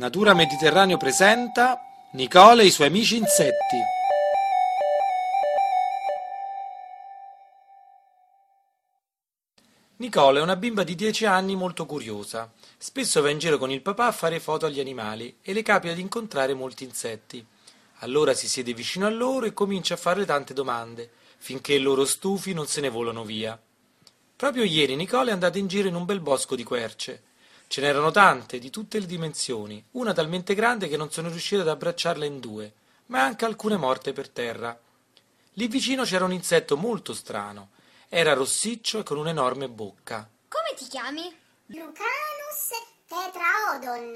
Natura Mediterraneo presenta Nicole e i suoi amici insetti. Nicole è una bimba di 10 anni molto curiosa. Spesso va in giro con il papà a fare foto agli animali e le capita di incontrare molti insetti. Allora si siede vicino a loro e comincia a fare tante domande, finché loro stufi non se ne volano via. Proprio ieri Nicole è andata in giro in un bel bosco di querce. Ce n'erano tante, di tutte le dimensioni, una talmente grande che non sono riuscita ad abbracciarla in due, ma anche alcune morte per terra. Lì vicino c'era un insetto molto strano. Era rossiccio e con un'enorme bocca. Come ti chiami? Lucanus tetraodon.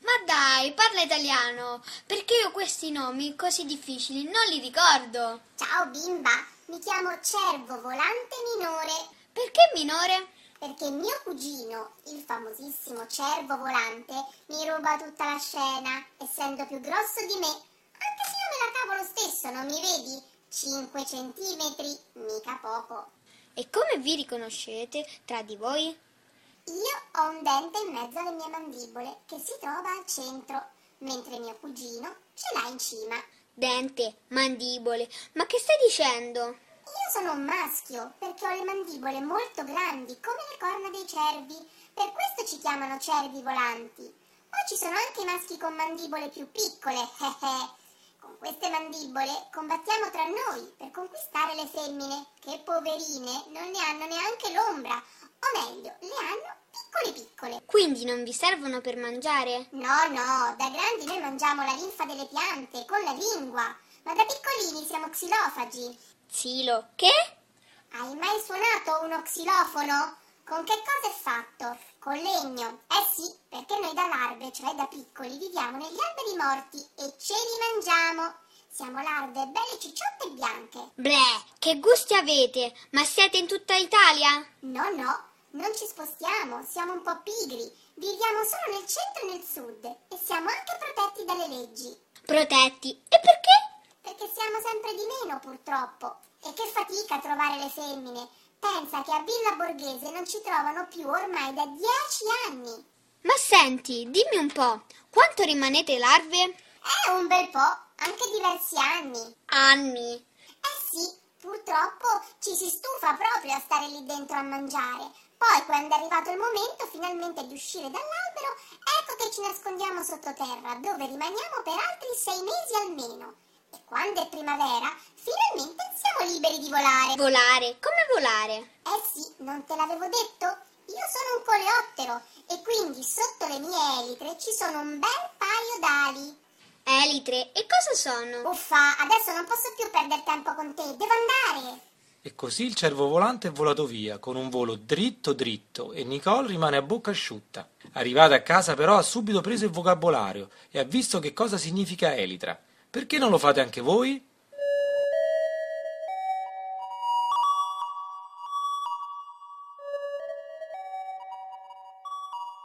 Ma dai, parla italiano, perché io questi nomi così difficili non li ricordo. Ciao bimba, mi chiamo cervo volante minore Perché minore? Perché mio cugino, il famosissimo cervo volante, mi ruba tutta la scena, essendo più grosso di me. Anche se io me la cavo lo stesso, non mi vedi? 5 centimetri, mica poco. E come vi riconoscete tra di voi? Io ho un dente in mezzo alle mie mandibole che si trova al centro, mentre mio cugino ce l'ha in cima. Dente, mandibole, ma che stai dicendo? Io sono un maschio perché ho le mandibole molto grandi come le corna dei cervi, per questo ci chiamano cervi volanti. Poi ci sono anche i maschi con mandibole più piccole. Con queste mandibole combattiamo tra noi per conquistare le femmine, che poverine non ne hanno neanche l'ombra, o meglio, le hanno piccole piccole. Quindi non vi servono per mangiare? No, no, da grandi noi mangiamo la linfa delle piante con la lingua, ma da piccolini siamo xilofagi. Silo, che? Hai mai suonato uno xilofono? Con che cosa è fatto? Con legno. Eh sì, perché noi da larve, cioè da piccoli, viviamo negli alberi morti e ce li mangiamo. Siamo larve belle cicciotte e bianche. Bleh, che gusti avete? Ma siete in tutta Italia? No, no, non ci spostiamo, siamo un po' pigri. Viviamo solo nel centro e nel sud e siamo anche protetti dalle leggi. Protetti. E perché? Perché siamo sempre di meno, purtroppo. E che fatica trovare le femmine. Pensa che a Villa Borghese non ci trovano più ormai da dieci anni. Ma senti, dimmi un po', quanto rimanete larve? È un bel po', anche diversi anni. Anni. Eh sì, purtroppo ci si stufa proprio a stare lì dentro a mangiare. Poi, quando è arrivato il momento finalmente di uscire dall'albero, ecco che ci nascondiamo sottoterra, dove rimaniamo per altri sei mesi almeno. E quando è primavera, finalmente liberi di volare. Volare, come volare? Eh sì, non te l'avevo detto? Io sono un coleottero e quindi sotto le mie elitre ci sono un bel paio d'ali. Elitre, e cosa sono? Uffa, adesso non posso più perdere tempo con te, devo andare. E così il cervo volante è volato via, con un volo dritto dritto, e Nicole rimane a bocca asciutta. Arrivata a casa però ha subito preso il vocabolario e ha visto che cosa significa elitra. Perché non lo fate anche voi?